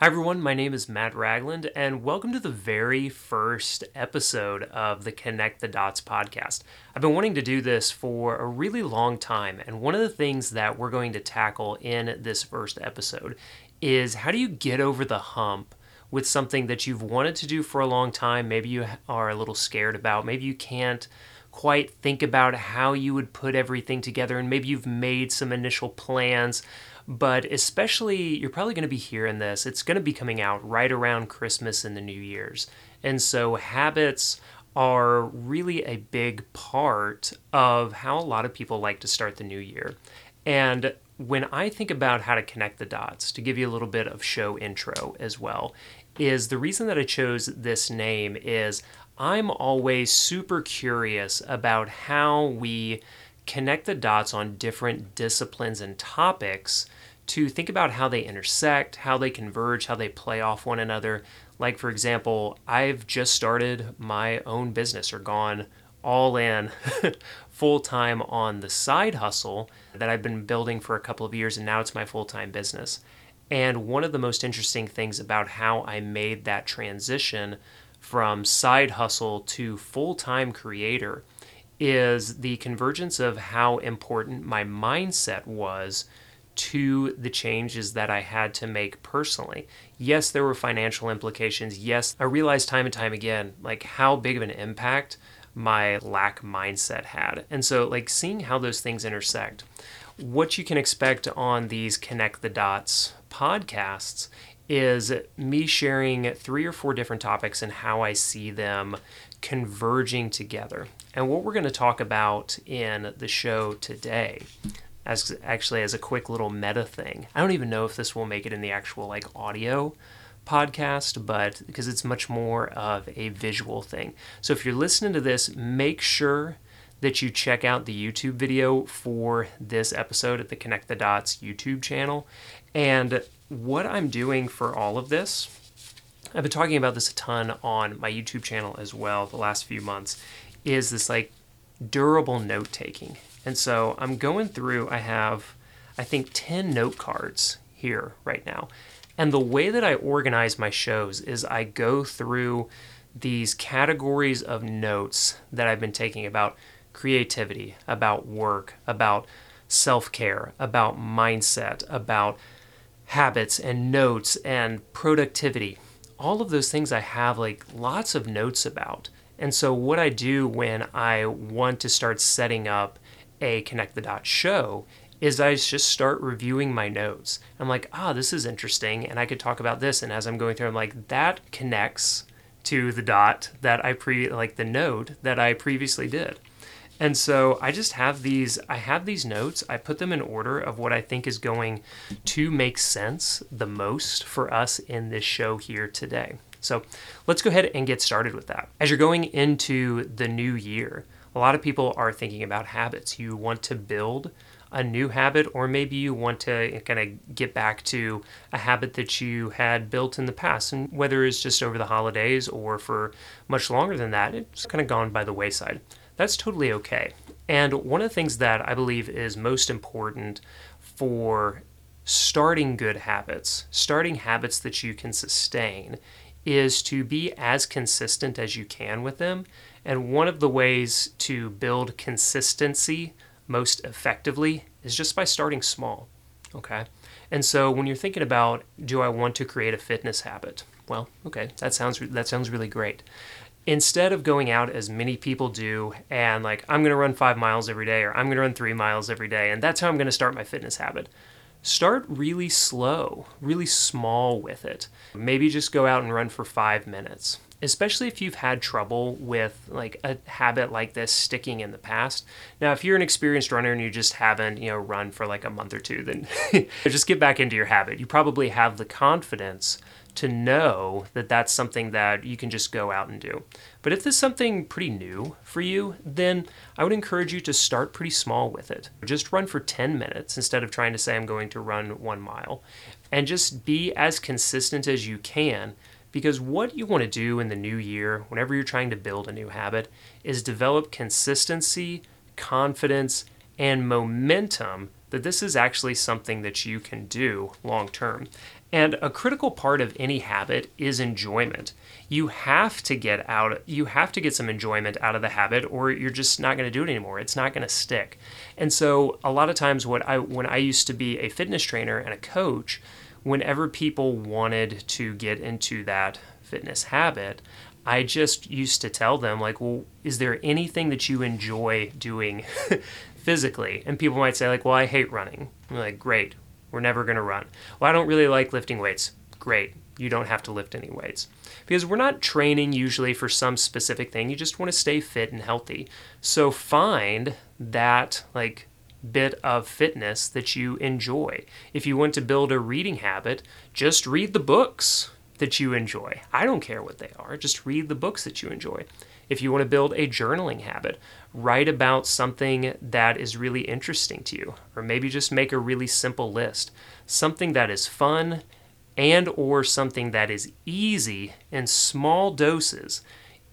Hi, everyone. My name is Matt Ragland, and welcome to the very first episode of the Connect the Dots podcast. I've been wanting to do this for a really long time, and one of the things that we're going to tackle in this first episode is how do you get over the hump with something that you've wanted to do for a long time? Maybe you are a little scared about, maybe you can't quite think about how you would put everything together, and maybe you've made some initial plans but especially you're probably going to be hearing this. It's going to be coming out right around Christmas and the New Year's. And so habits are really a big part of how a lot of people like to start the new year. And when I think about how to connect the dots, to give you a little bit of show intro as well, is the reason that I chose this name is I'm always super curious about how we connect the dots on different disciplines and topics to think about how they intersect, how they converge, how they play off one another. Like, for example, I've just started my own business or gone all in full time on the side hustle that I've been building for a couple of years, and now it's my full time business. And one of the most interesting things about how I made that transition from side hustle to full time creator is the convergence of how important my mindset was to the changes that I had to make personally. Yes, there were financial implications. Yes, I realized time and time again like how big of an impact my lack mindset had. And so like seeing how those things intersect. What you can expect on these connect the dots podcasts is me sharing three or four different topics and how I see them converging together. And what we're going to talk about in the show today as actually as a quick little meta thing. I don't even know if this will make it in the actual like audio podcast, but because it's much more of a visual thing. So if you're listening to this, make sure that you check out the YouTube video for this episode at the Connect the Dots YouTube channel. And what I'm doing for all of this, I've been talking about this a ton on my YouTube channel as well the last few months, is this like durable note taking. And so I'm going through, I have, I think, 10 note cards here right now. And the way that I organize my shows is I go through these categories of notes that I've been taking about creativity, about work, about self care, about mindset, about habits and notes and productivity. All of those things I have like lots of notes about. And so, what I do when I want to start setting up a Connect the Dots show is I just start reviewing my notes. I'm like, ah, this is interesting, and I could talk about this. And as I'm going through, I'm like, that connects to the dot that I pre like the note that I previously did. And so I just have these I have these notes. I put them in order of what I think is going to make sense the most for us in this show here today. So let's go ahead and get started with that. As you're going into the new year, a lot of people are thinking about habits. You want to build a new habit, or maybe you want to kind of get back to a habit that you had built in the past. And whether it's just over the holidays or for much longer than that, it's kind of gone by the wayside. That's totally okay. And one of the things that I believe is most important for starting good habits, starting habits that you can sustain, is to be as consistent as you can with them and one of the ways to build consistency most effectively is just by starting small. Okay. And so when you're thinking about do I want to create a fitness habit? Well, okay, that sounds that sounds really great. Instead of going out as many people do and like I'm going to run 5 miles every day or I'm going to run 3 miles every day and that's how I'm going to start my fitness habit. Start really slow, really small with it. Maybe just go out and run for 5 minutes especially if you've had trouble with like a habit like this sticking in the past. Now, if you're an experienced runner and you just haven't, you know, run for like a month or two, then just get back into your habit. You probably have the confidence to know that that's something that you can just go out and do. But if this is something pretty new for you, then I would encourage you to start pretty small with it. Just run for 10 minutes instead of trying to say I'm going to run 1 mile and just be as consistent as you can because what you want to do in the new year, whenever you're trying to build a new habit, is develop consistency, confidence, and momentum that this is actually something that you can do long term. And a critical part of any habit is enjoyment. You have to get out you have to get some enjoyment out of the habit or you're just not going to do it anymore. It's not going to stick. And so a lot of times what I when I used to be a fitness trainer and a coach, whenever people wanted to get into that fitness habit, I just used to tell them like, "Well, is there anything that you enjoy doing physically?" And people might say like, "Well, I hate running." I'm like, "Great. We're never going to run. Well, I don't really like lifting weights. Great. You don't have to lift any weights. Because we're not training usually for some specific thing. You just want to stay fit and healthy. So find that like bit of fitness that you enjoy. If you want to build a reading habit, just read the books that you enjoy. I don't care what they are, just read the books that you enjoy. If you want to build a journaling habit, write about something that is really interesting to you, or maybe just make a really simple list. Something that is fun and or something that is easy in small doses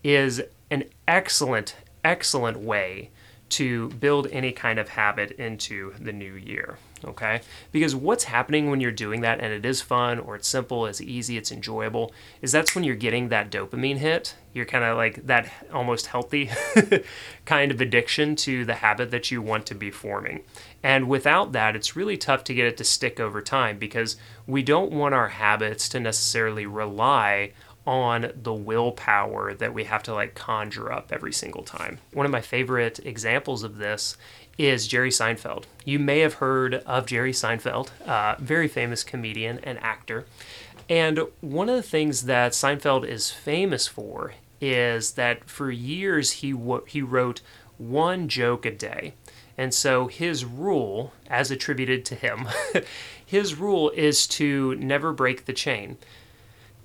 is an excellent excellent way to build any kind of habit into the new year. Okay? Because what's happening when you're doing that and it is fun or it's simple, it's easy, it's enjoyable, is that's when you're getting that dopamine hit. You're kind of like that almost healthy kind of addiction to the habit that you want to be forming. And without that, it's really tough to get it to stick over time because we don't want our habits to necessarily rely on the willpower that we have to like conjure up every single time. One of my favorite examples of this is Jerry Seinfeld. You may have heard of Jerry Seinfeld, uh, very famous comedian and actor. And one of the things that Seinfeld is famous for is that for years he w- he wrote one joke a day. And so his rule, as attributed to him, his rule is to never break the chain.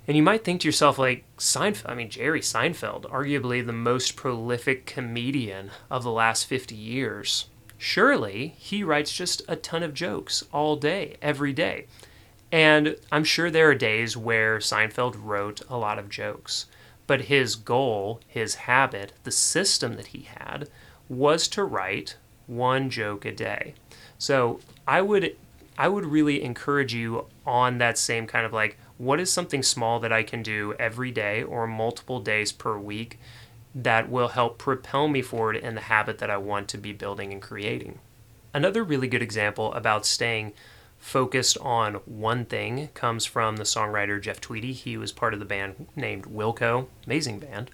And you might think to yourself, like, Seinfeld, I mean, Jerry Seinfeld, arguably the most prolific comedian of the last 50 years. Surely he writes just a ton of jokes all day, every day. And I'm sure there are days where Seinfeld wrote a lot of jokes. But his goal, his habit, the system that he had was to write one joke a day. So I would I would really encourage you on that same kind of like what is something small that I can do every day or multiple days per week that will help propel me forward in the habit that I want to be building and creating. Another really good example about staying focused on one thing comes from the songwriter Jeff Tweedy. He was part of the band named Wilco, amazing band.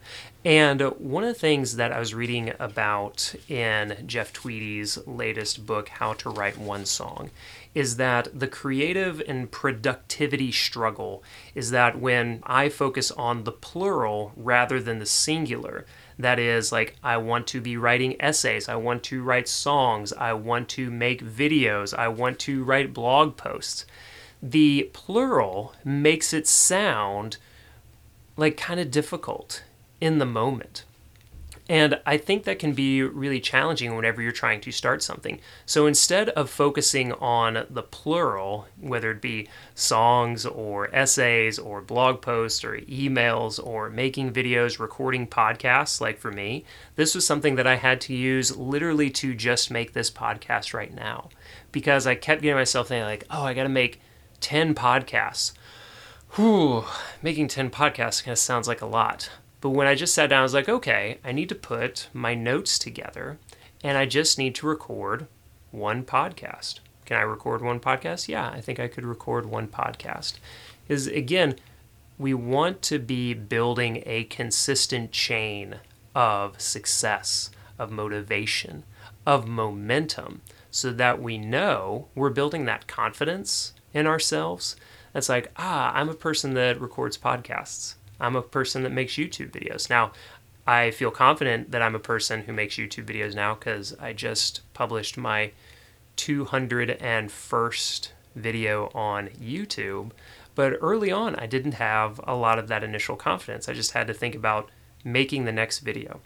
And one of the things that I was reading about in Jeff Tweedy's latest book, How to Write One Song, is that the creative and productivity struggle is that when I focus on the plural rather than the singular, that is like i want to be writing essays i want to write songs i want to make videos i want to write blog posts the plural makes it sound like kind of difficult in the moment and I think that can be really challenging whenever you're trying to start something. So instead of focusing on the plural, whether it be songs or essays or blog posts or emails or making videos, recording podcasts, like for me, this was something that I had to use literally to just make this podcast right now. Because I kept getting myself thinking, like, oh, I got to make 10 podcasts. Whew, making 10 podcasts kind of sounds like a lot. But when I just sat down, I was like, okay, I need to put my notes together and I just need to record one podcast. Can I record one podcast? Yeah, I think I could record one podcast. Is again, we want to be building a consistent chain of success, of motivation, of momentum, so that we know we're building that confidence in ourselves. That's like, ah, I'm a person that records podcasts. I'm a person that makes YouTube videos. Now, I feel confident that I'm a person who makes YouTube videos now because I just published my 201st video on YouTube. But early on, I didn't have a lot of that initial confidence. I just had to think about making the next video.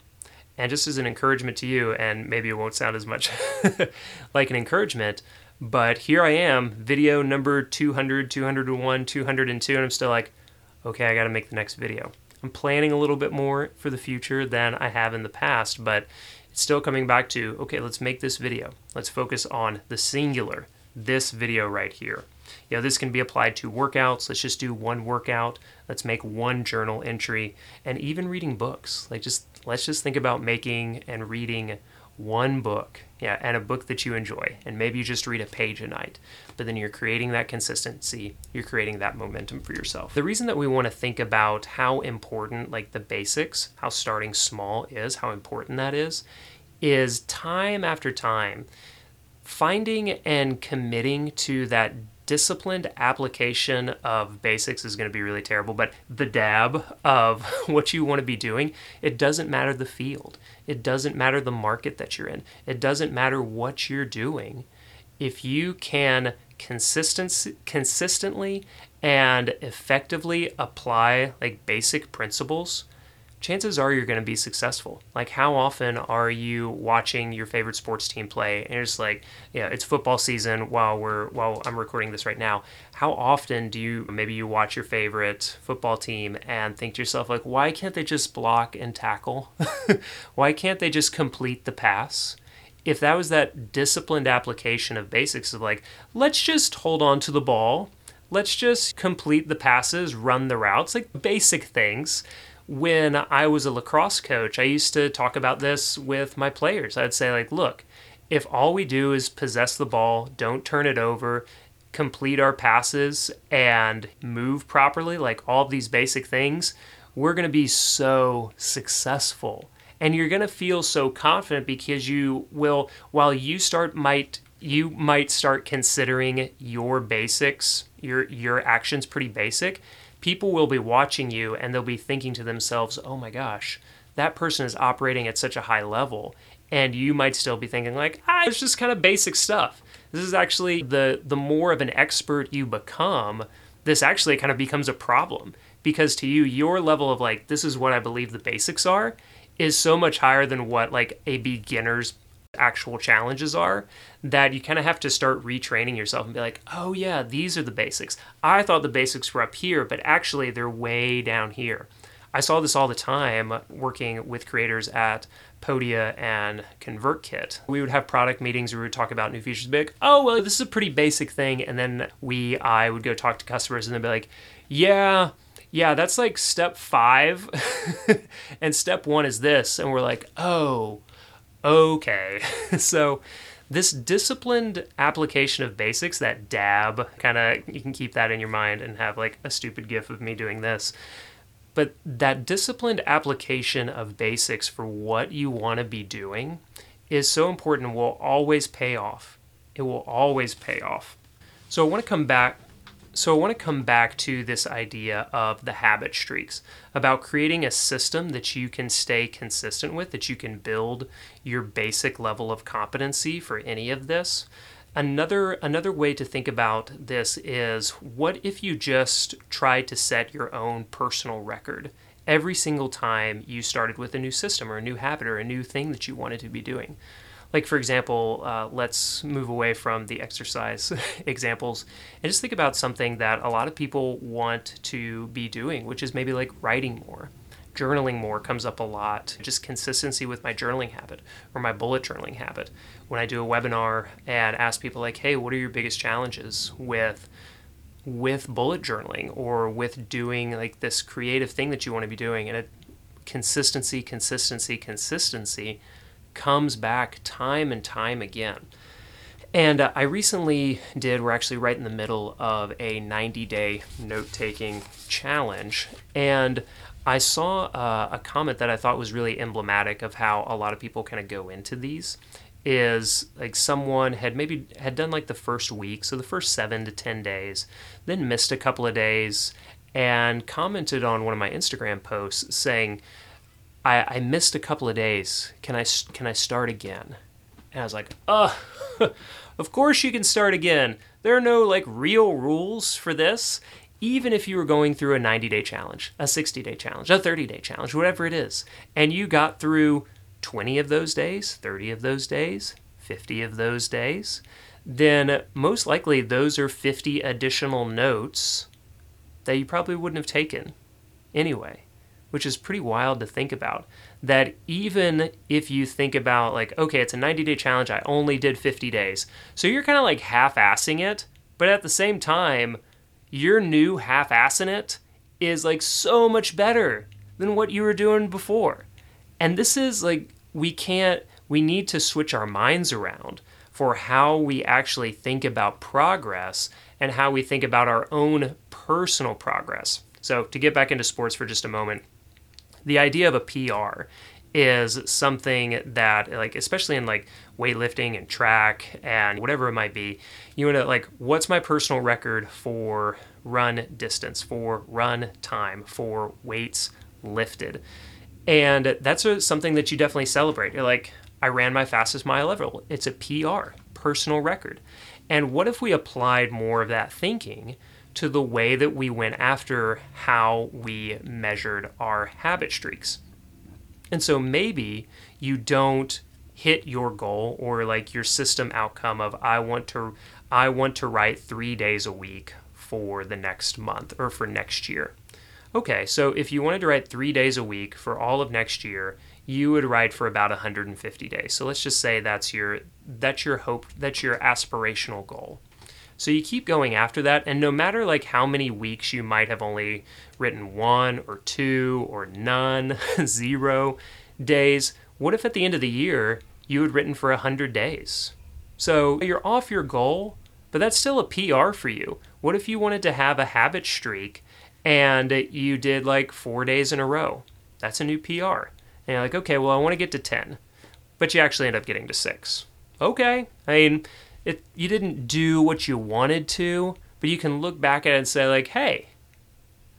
And just as an encouragement to you, and maybe it won't sound as much like an encouragement, but here I am, video number 200, 201, 202, and I'm still like, okay, I got to make the next video. I'm planning a little bit more for the future than I have in the past, but it's still coming back to okay, let's make this video. Let's focus on the singular, this video right here. You know, this can be applied to workouts. Let's just do one workout. Let's make one journal entry and even reading books. Like just let's just think about making and reading one book, yeah, and a book that you enjoy, and maybe you just read a page a night, but then you're creating that consistency, you're creating that momentum for yourself. The reason that we want to think about how important, like the basics, how starting small is, how important that is, is time after time, finding and committing to that disciplined application of basics is going to be really terrible, but the dab of what you want to be doing, it doesn't matter the field. It doesn't matter the market that you're in. It doesn't matter what you're doing. If you can consistently consistently and effectively apply like basic principles, chances are you're going to be successful. Like, how often are you watching your favorite sports team play, and just like, yeah, it's football season while we're while I'm recording this right now. How often do you maybe you watch your favorite football team and think to yourself like, why can't they just block and tackle? why can't they just complete the pass? If that was that disciplined application of basics of like, let's just hold on to the ball, let's just complete the passes, run the routes, like basic things when I was a lacrosse coach, I used to talk about this with my players. I'd say, like, look, if all we do is possess the ball, don't turn it over, complete our passes, and move properly, like all of these basic things, we're going to be so successful. And you're going to feel so confident because you will, while you start, might you might start considering your basics, your your actions pretty basic people will be watching you and they'll be thinking to themselves, oh my gosh, that person is operating at such a high level. And you might still be thinking, like, ah, it's just kind of basic stuff. This is actually the the more of an expert you become, this actually kind of becomes a problem. Because to you, your level of like, this is what I believe the basics are, is so much higher than what like a beginner's actual challenges are that you kind of have to start retraining yourself and be like, oh, yeah, these are the basics. I thought the basics were up here, but actually they're way down here. I saw this all the time working with creators at Podia and ConvertKit. We would have product meetings where we would talk about new features, be like, oh, well, this is a pretty basic thing. And then we, I would go talk to customers and they'd be like, yeah, yeah, that's like step five. and step one is this. And we're like, oh, okay. so this disciplined application of basics, that dab, kind of, you can keep that in your mind and have like a stupid gif of me doing this. But that disciplined application of basics for what you want to be doing is so important and will always pay off. It will always pay off. So I want to come back so I want to come back to this idea of the habit streaks, about creating a system that you can stay consistent with, that you can build your basic level of competency for any of this. Another another way to think about this is what if you just tried to set your own personal record every single time you started with a new system or a new habit or a new thing that you wanted to be doing? Like for example uh, let's move away from the exercise examples and just think about something that a lot of people want to be doing which is maybe like writing more. Journaling more comes up a lot. Just consistency with my journaling habit or my bullet journaling habit. When i do a webinar and ask people like hey what are your biggest challenges with with bullet journaling or with doing like this creative thing that you want to be doing? And it consistency consistency consistency comes back time and time again. And uh, I recently did, we're actually right in the middle of a 90 day note taking challenge. And I saw uh, a comment that I thought was really emblematic of how a lot of people kind of go into these is like someone had maybe had done like the first week so the first seven to ten days then missed a couple of days and commented on one of my instagram posts saying I, I missed a couple of days. Can I can I start again? And I was like, uh, of course you can start again. There are no like real rules for this. Even if you were going through a 90 day challenge, a 60 day challenge, a 30 day challenge, whatever it is, and you got through 20 of those days, 30 of those days, 50 of those days, then most likely those are 50 additional notes that you probably wouldn't have taken anyway which is pretty wild to think about. That even if you think about, like, okay, it's a 90 day challenge, I only did 50 days. So you're kind of like half assing it But at the same time, your new half assing it is like so much better than what you were doing before. And this is like, we can't, we need to switch our minds around for how we actually think about progress and how we think about our own personal progress. So, to get back into sports for just a moment, the idea of a PR is something that like especially in like weightlifting and track and whatever it might be you want to like what's my personal record for run distance for run time for weights lifted? And that's a, something that you definitely celebrate. You're like i ran my fastest mile ever. It's a pr personal record. And what if we applied more of that thinking to the way that we went after how we measured our habit streaks and so maybe you don't hit your goal or like your system outcome of I want to I want to write 3 days a week for the next month or for next year. Okay, so if you wanted to write 3 days a week for all of next year, you would write for about 150 days. So let's just say that's your that's your hope, that's your aspirational goal. So you keep going after that, and no matter like how many weeks you might have only written one or two or none, zero days, what if at the end of the year you had written for 100 days? So you're off your goal, but that's still a PR for you. What if you wanted to have a habit streak and you did like four days in a row? That's a new PR. And you're like, okay, well, I want to get to 10, but you actually end up getting to six. Okay. I mean, it you didn't do what you wanted to, but you can look back at it and say like, "Hey,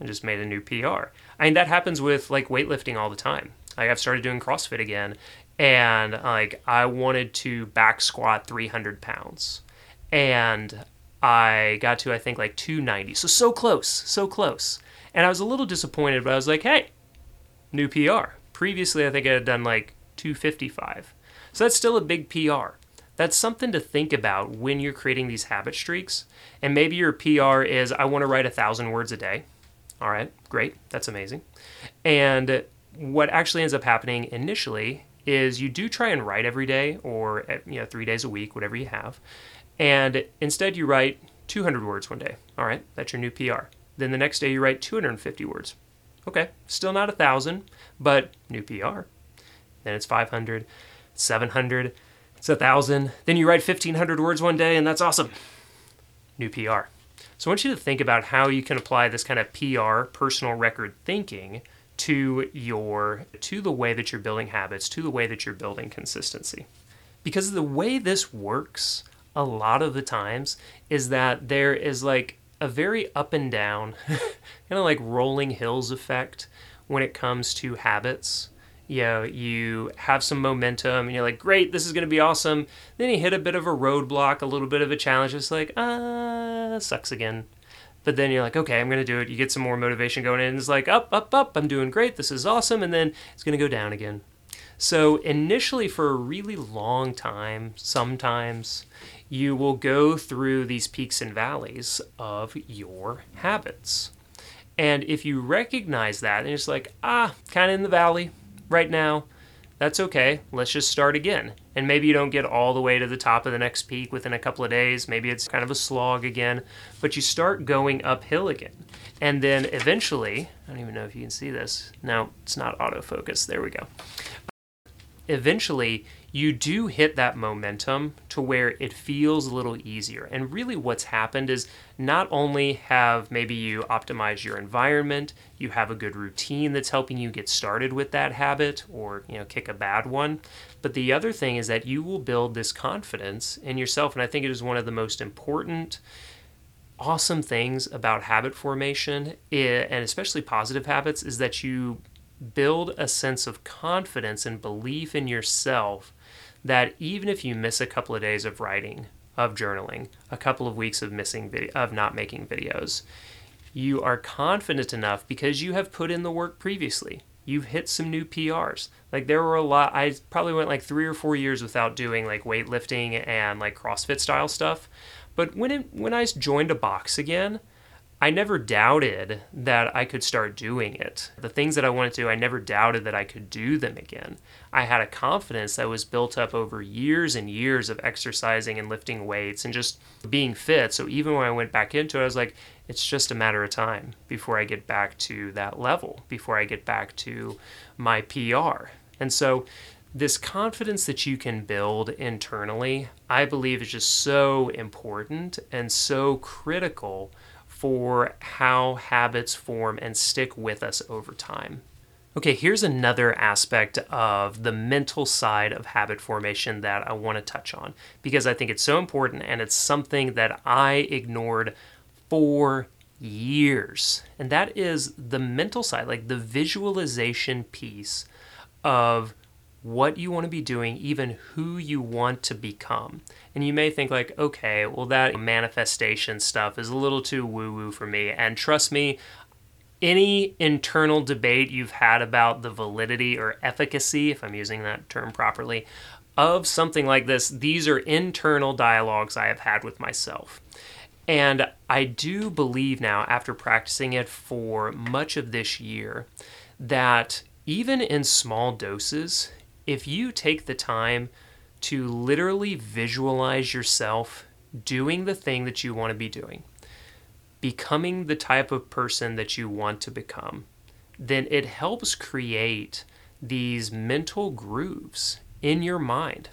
I just made a new PR." I mean, that happens with like weightlifting all the time. Like I've started doing CrossFit again, and like I wanted to back squat 300 pounds, and I got to I think like 290, so so close, so close. And I was a little disappointed, but I was like, "Hey, new PR." Previously, I think I had done like 255. So that's still a big PR that's something to think about when you're creating these habit streaks. And maybe your PR is I want to write a thousand words a day. All right, great, that's amazing. And what actually ends up happening initially is you do try and write every day or eh, you know three days a week, whatever you have, and instead you write 200 words one day. All right, that's your new PR. Then the next day you write 250 words. Okay, still not a thousand, but new PR. Then it's 500, 700 it's a thousand. Then you write 1,500 words one day, and that's awesome. New PR. So I want you to think about how you can apply this kind of PR, personal record thinking, to your to the way that you're building habits, to the way that you're building consistency. Because the way this works a lot of the times is that there is like a very up and down, kind of like rolling hills effect when it comes to habits you know, you have some momentum and you're like, great, this is going to be awesome. Then you hit a bit of a roadblock, a little bit of a challenge. It's like, ah, sucks again. But then you're like, okay, I'm going to do it. You get some more motivation going in. It's like, up, up, up, I'm doing great. This is awesome. And then it's going to go down again. So, initially, for a really long time, sometimes you will go through these peaks and valleys of your habits. And if you recognize that and it's like, ah, kind of in the valley, right now, that's okay. Let's just start again. And maybe you don't get all the way to the top of the next peak within a couple of days. Maybe it's kind of a slog again, but you start going uphill again. And then eventually, I don't even know if you can see this. No, it's not autofocus. There we go. Eventually, you do hit that momentum to where it feels a little easier. And really, what's happened is not only have maybe you optimized your environment, you have a good routine that's helping you get started with that habit or you know kick a bad one, but the other thing is that you will build this confidence in yourself. And I think it is one of the most important awesome things about habit formation eh, and especially positive habits is that you build a sense of confidence and belief in yourself that even if you miss a couple of days of writing, of journaling, a couple of weeks of missing video, of not making videos, you are confident enough because you have put in the work previously. You've hit some new PRs. Like there were a lot. I probably went like three or four years without doing like weightlifting and like CrossFit style stuff. But when it, when I joined a box again, I never doubted that I could start doing it. The things that I wanted to do, I never doubted that I could do them again. I had a confidence that was built up over years and years of exercising and lifting weights and just being fit. So even when I went back into it, I was like, it's just a matter of time before I get back to that level, before I get back to my PR. And so this confidence that you can build internally, I believe is just so important and so critical for how habits form and stick with us over time. Okay, here's another aspect of the mental side of habit formation that I want to touch on because I think it's so important and it's something that I ignored for years. And that is the mental side, like the visualization piece of what you want to be doing, even who you want to become. And you may think, like, okay, well, that manifestation stuff is a little too woo woo for me. And trust me, any internal debate you've had about the validity or efficacy, if I'm using that term properly, of something like this, these are internal dialogues I have had with myself. And I do believe now, after practicing it for much of this year, that even in small doses, if you take the time to literally visualize yourself doing the thing that you want to be doing, becoming the type of person that you want to become, then it helps create these mental grooves in your mind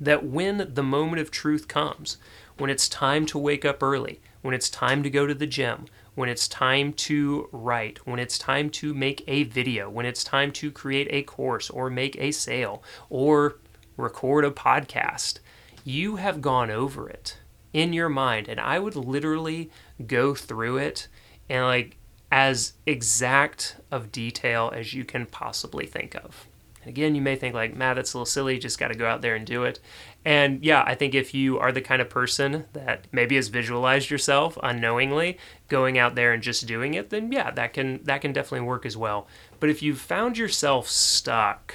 that when the moment of truth comes, when it's time to wake up early, when it's time to go to the gym, when it's time to write, when it's time to make a video, when it's time to create a course or make a sale or record a podcast, you have gone over it in your mind. And I would literally go through it and like as exact of detail as you can possibly think of. Again, you may think like, Matt, that's a little silly. Just got to go out there and do it. And yeah, I think if you are the kind of person that maybe has visualized yourself unknowingly going out there and just doing it, then yeah, that can that can definitely work as well. But if you've found yourself stuck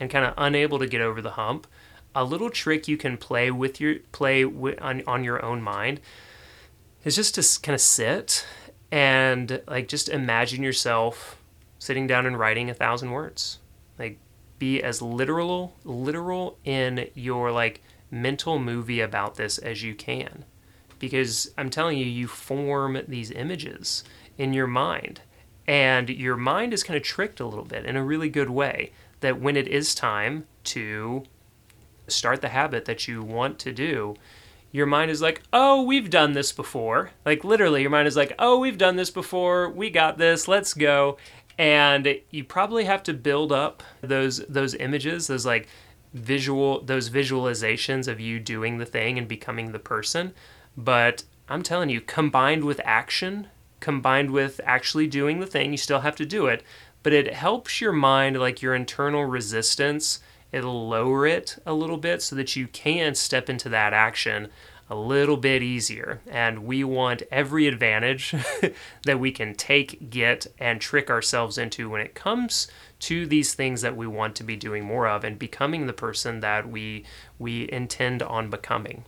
and kind of unable to get over the hump, a little trick you can play with your play with, on on your own mind is just to kind of sit and like just imagine yourself sitting down and writing a thousand words. Be as literal literal in your like mental movie about this as you can. Because i'm telling you you form these images in your mind. And your mind is kind of tricked a little bit in a really good way that when it is time to start the habit that you want to do your mind is like oh we've done this before. Like literally your mind is like oh we've done this before. We got this. Let's go and you probably have to build up those those images those like visual those visualizations of you doing the thing and becoming the person. But i'm telling you combined with action combined with actually doing the thing you still have to do it. But it helps your mind like your internal resistance it'll lower it a little bit so that you can step into that action a little bit easier. And we want every advantage that we can take, get, and trick ourselves into when it comes to these things that we want to be doing more of and becoming the person that we we intend on becoming.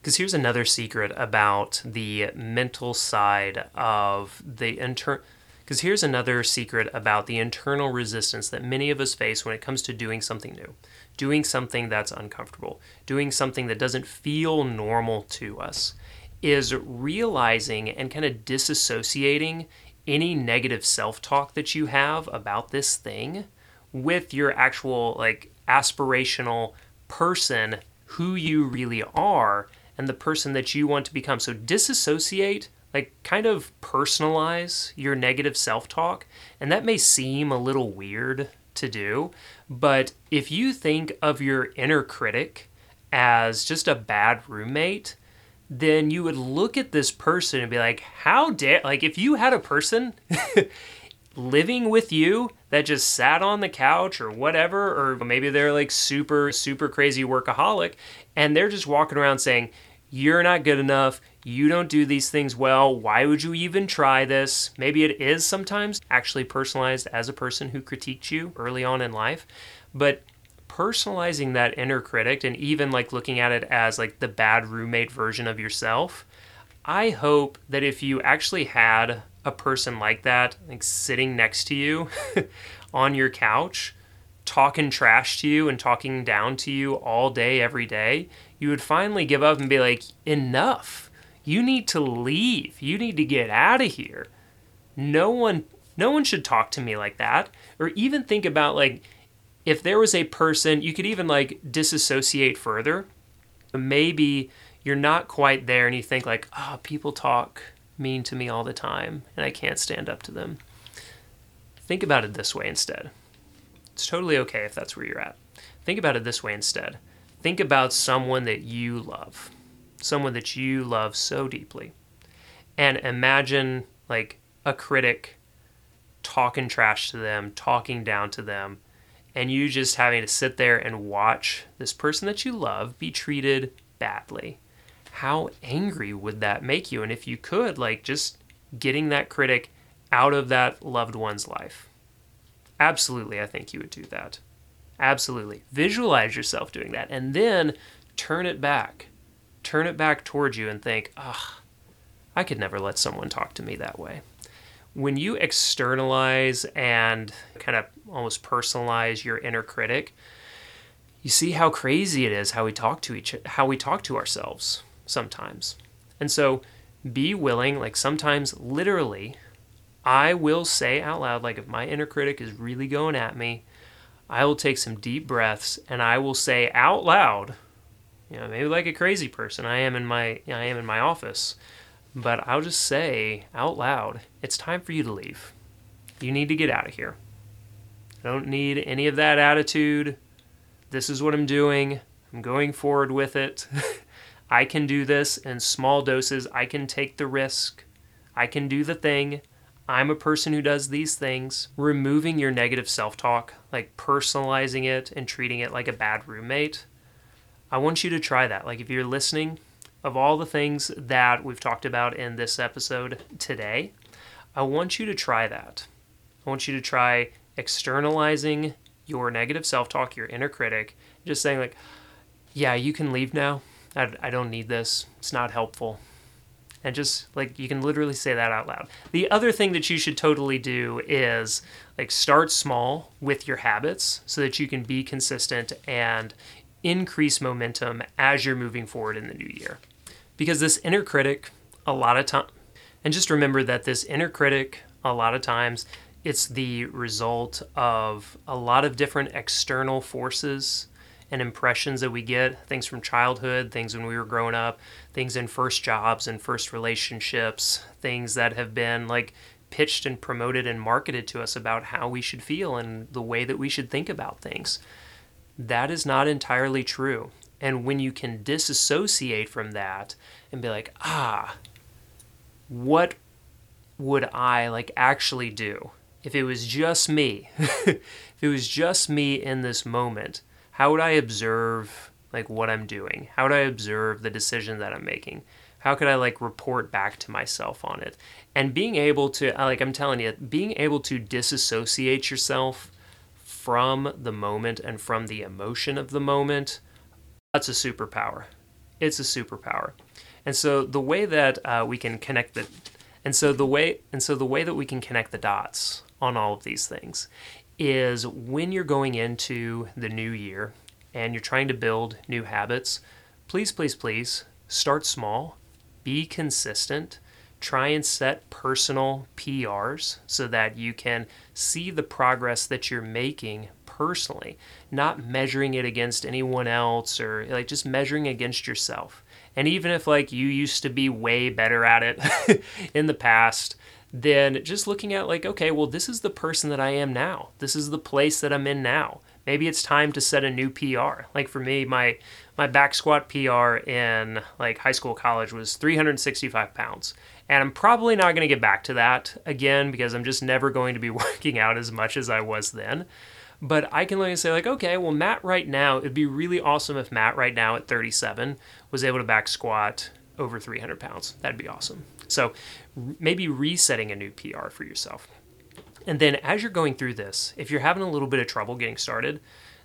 Because here's another secret about the mental side of the internal because here's another secret about the internal resistance that many of us face when it comes to doing something new, doing something that's uncomfortable, doing something that doesn't feel normal to us, is realizing and kind of disassociating any negative self talk that you have about this thing with your actual, like, aspirational person, who you really are, and the person that you want to become. So disassociate like kind of personalize your negative self-talk and that may seem a little weird to do but if you think of your inner critic as just a bad roommate then you would look at this person and be like how dare like if you had a person living with you that just sat on the couch or whatever or maybe they're like super super crazy workaholic and they're just walking around saying you're not good enough you don't do these things well. Why would you even try this? Maybe it is sometimes actually personalized as a person who critiqued you early on in life, but personalizing that inner critic and even like looking at it as like the bad roommate version of yourself, I hope that if you actually had a person like that, like sitting next to you on your couch, talking trash to you and talking down to you all day, every day, you would finally give up and be like, enough. You need to leave. You need to get out of here. No one no one should talk to me like that. Or even think about like if there was a person, you could even like disassociate further. Maybe you're not quite there and you think like, oh, people talk mean to me all the time and I can't stand up to them. Think about it this way instead. It's totally okay if that's where you're at. Think about it this way instead. Think about someone that you love, someone that you love so deeply. And imagine like a critic talking trash to them, talking down to them, and you just having to sit there and watch this person that you love be treated badly. How angry would that make you? And if you could, like, just getting that critic out of that loved one's life. Absolutely, I think you would do that. Absolutely. Visualize yourself doing that and then turn it back. Turn it back towards you and think, ah, I could never let someone talk to me that way when you externalize and kind of almost personalize your inner critic, you see how crazy it is how we talk to each how we talk to ourselves sometimes. And so be willing, like sometimes literally, I will say out loud, like if my inner critic is really going at me, I will take some deep breaths and I will say out loud, you know, maybe like a crazy person I am in my I am in my office but I'll just say out loud it's time for you to leave. You need to get out of here. I don't need any of that attitude. This is what I'm doing. I'm going forward with it. I can do this in small doses. I can take the risk. I can do the thing. I'm a person who does these things. Removing your negative self talk, like personalizing it and treating it like a bad roommate. I want you to try that. Like, if you're listening, of all the things that we've talked about in this episode today, I want you to try that. I want you to try externalizing your negative self talk, your inner critic, just saying, like, yeah, you can leave now. I, I don't need this. It's not helpful. And just like you can literally say that out loud. The other thing that you should totally do is like start small with your habits so that you can be consistent and increase momentum as you're moving forward in the new year. Because this inner critic, a lot of time, and just remember that this inner critic, a lot of times, it's the result of a lot of different external forces and impressions that we get things from childhood, things when we were growing up, things in first jobs and first relationships, things that have been like pitched and promoted and marketed to us about how we should feel and the way that we should think about things that is not entirely true. And when you can disassociate from that and be like, ah, what would I like actually do if it was just me? if it was just me in this moment, how would I observe like what I'm doing? How would I observe the decision that I'm making? How could I like report back to myself on it? And being able to like I'm telling you, being able to disassociate yourself from the moment and from the emotion of the moment, that's a superpower. It's a superpower. And so the way that uh, we can connect the and so the way and so the way that we can connect the dots on all of these things is when you're going into the new year and you're trying to build new habits, please, please, please start small, be consistent, try and set personal PRs so that you can see the progress that you're making personally, not measuring it against anyone else or like just measuring against yourself. And even if like you used to be way better at it in the past, then just looking at like, okay, well, this is the person that I am now. This is the place that I'm in now. Maybe it's time to set a new PR. Like for me, my my back squat PR in like high school, college was 365 pounds. And I'm probably not going to get back to that again because I'm just never going to be working out as much as I was then. But I can look and say, like, okay, well, Matt right now, it'd be really awesome if Matt right now at 37 was able to back squat over 300 pounds. That'd be awesome. So maybe resetting a new PR for yourself. And then as you're going through this, if you're having a little bit of trouble getting started,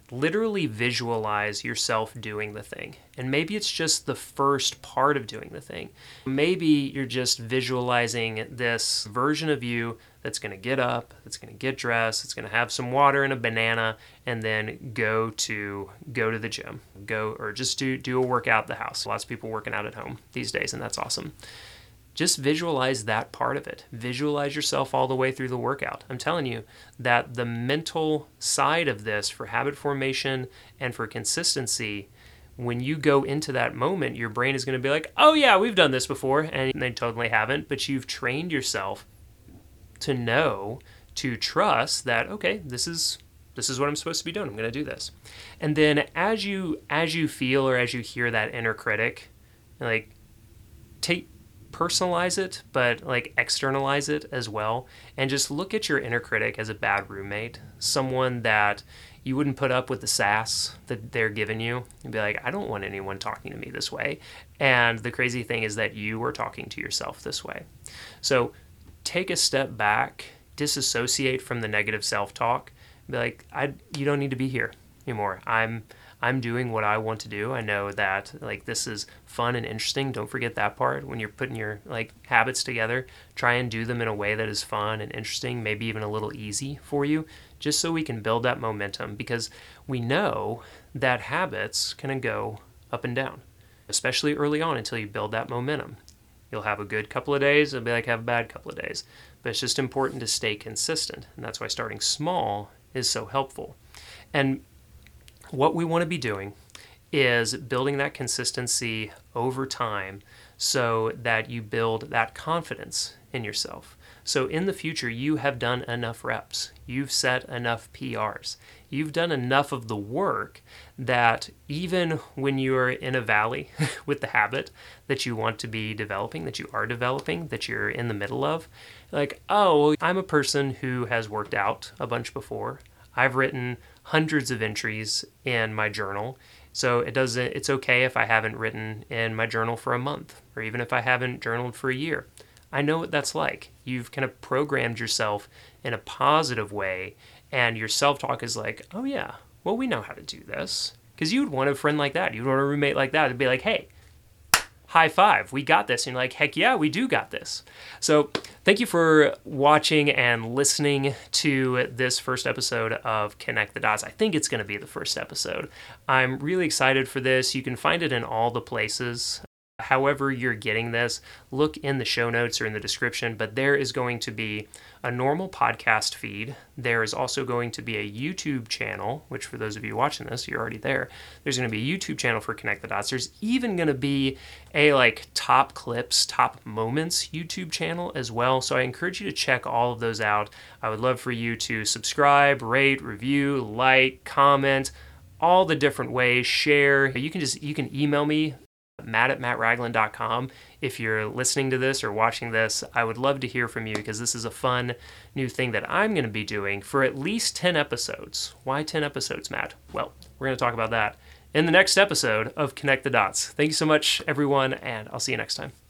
literally visualize yourself doing the thing. And maybe it's just the first part of doing the thing. Maybe you're just visualizing this version of you that's going to get up, that's going to get dressed, it's going to have some water and a banana and then go to go to the gym. Go or just do do a workout at the house. Lots of people working out at home these days and that's awesome just visualize that part of it. Visualize yourself all the way through the workout. I'm telling you that the mental side of this for habit formation and for consistency, when you go into that moment, your brain is going to be like, oh, yeah, we've done this before. And they totally haven't, but you've trained yourself to know, to trust that, okay, this is. This is what I'm supposed to be doing. I'm going to do this. And then as you as you feel or as you hear that inner critic, like take personalize it, but like externalize it as well. And just look at your inner critic as a bad roommate, someone that you wouldn't put up with the sass that they're giving you and be like, I don't want anyone talking to me this way. And the crazy thing is that you are talking to yourself this way. So take a step back, disassociate from the negative self talk, be like, I, you don't need to be here anymore. I'm I'm doing what I want to do. I know that like this is fun and interesting. Don't forget that part when you're putting your like habits together. Try and do them in a way that is fun and interesting, maybe even a little easy for you, just so we can build that momentum because we know that habits can go up and down, especially early on until you build that momentum. You'll have a good couple of days, it'll be like have a bad couple of days. But it's just important to stay consistent. And that's why starting small is so helpful. And what we want to be doing is building that consistency over time so that you build that confidence in yourself. So in the future, you have done enough reps, you've set enough PRs, you've done enough of the work that even when you're in a valley with the habit that you want to be developing, that you are developing, that you're in the middle of, like, oh, I'm a person who has worked out a bunch before. I've written hundreds of entries in my journal. So it doesn't it's okay if I haven't written in my journal for a month or even if I haven't journaled for a year. I know what that's like. You've kind of programmed yourself in a positive way and your self-talk is like, "Oh yeah, well we know how to do this." Cuz you would want a friend like that. You'd want a roommate like that to be like, "Hey, high five, we got this. And you're like, heck yeah, we do got this. So thank you for watching and listening to this first episode of Connect the Dots. I think it's going to be the first episode. I'm really excited for this. You can find it in all the places however you're getting this, look in the show notes or in the description. But there is going to be a normal podcast feed. There is also going to be a YouTube channel, which for those of you watching this, you're already there. There's going to be a YouTube channel for Connect the Dots. There's even going to be a like top clips, top moments YouTube channel as well. So I encourage you to check all of those out. I would love for you to subscribe, rate, review, like, comment all the different ways share you can just you can email me matt at mattragland.com. If you're listening to this or watching this, I would love to hear from you because this is a fun new thing that I'm going to be doing for at least 10 episodes. Why 10 episodes, Matt? Well, we're going to talk about that in the next episode of Connect the Dots. Thank you so much, everyone, and I'll see you next time.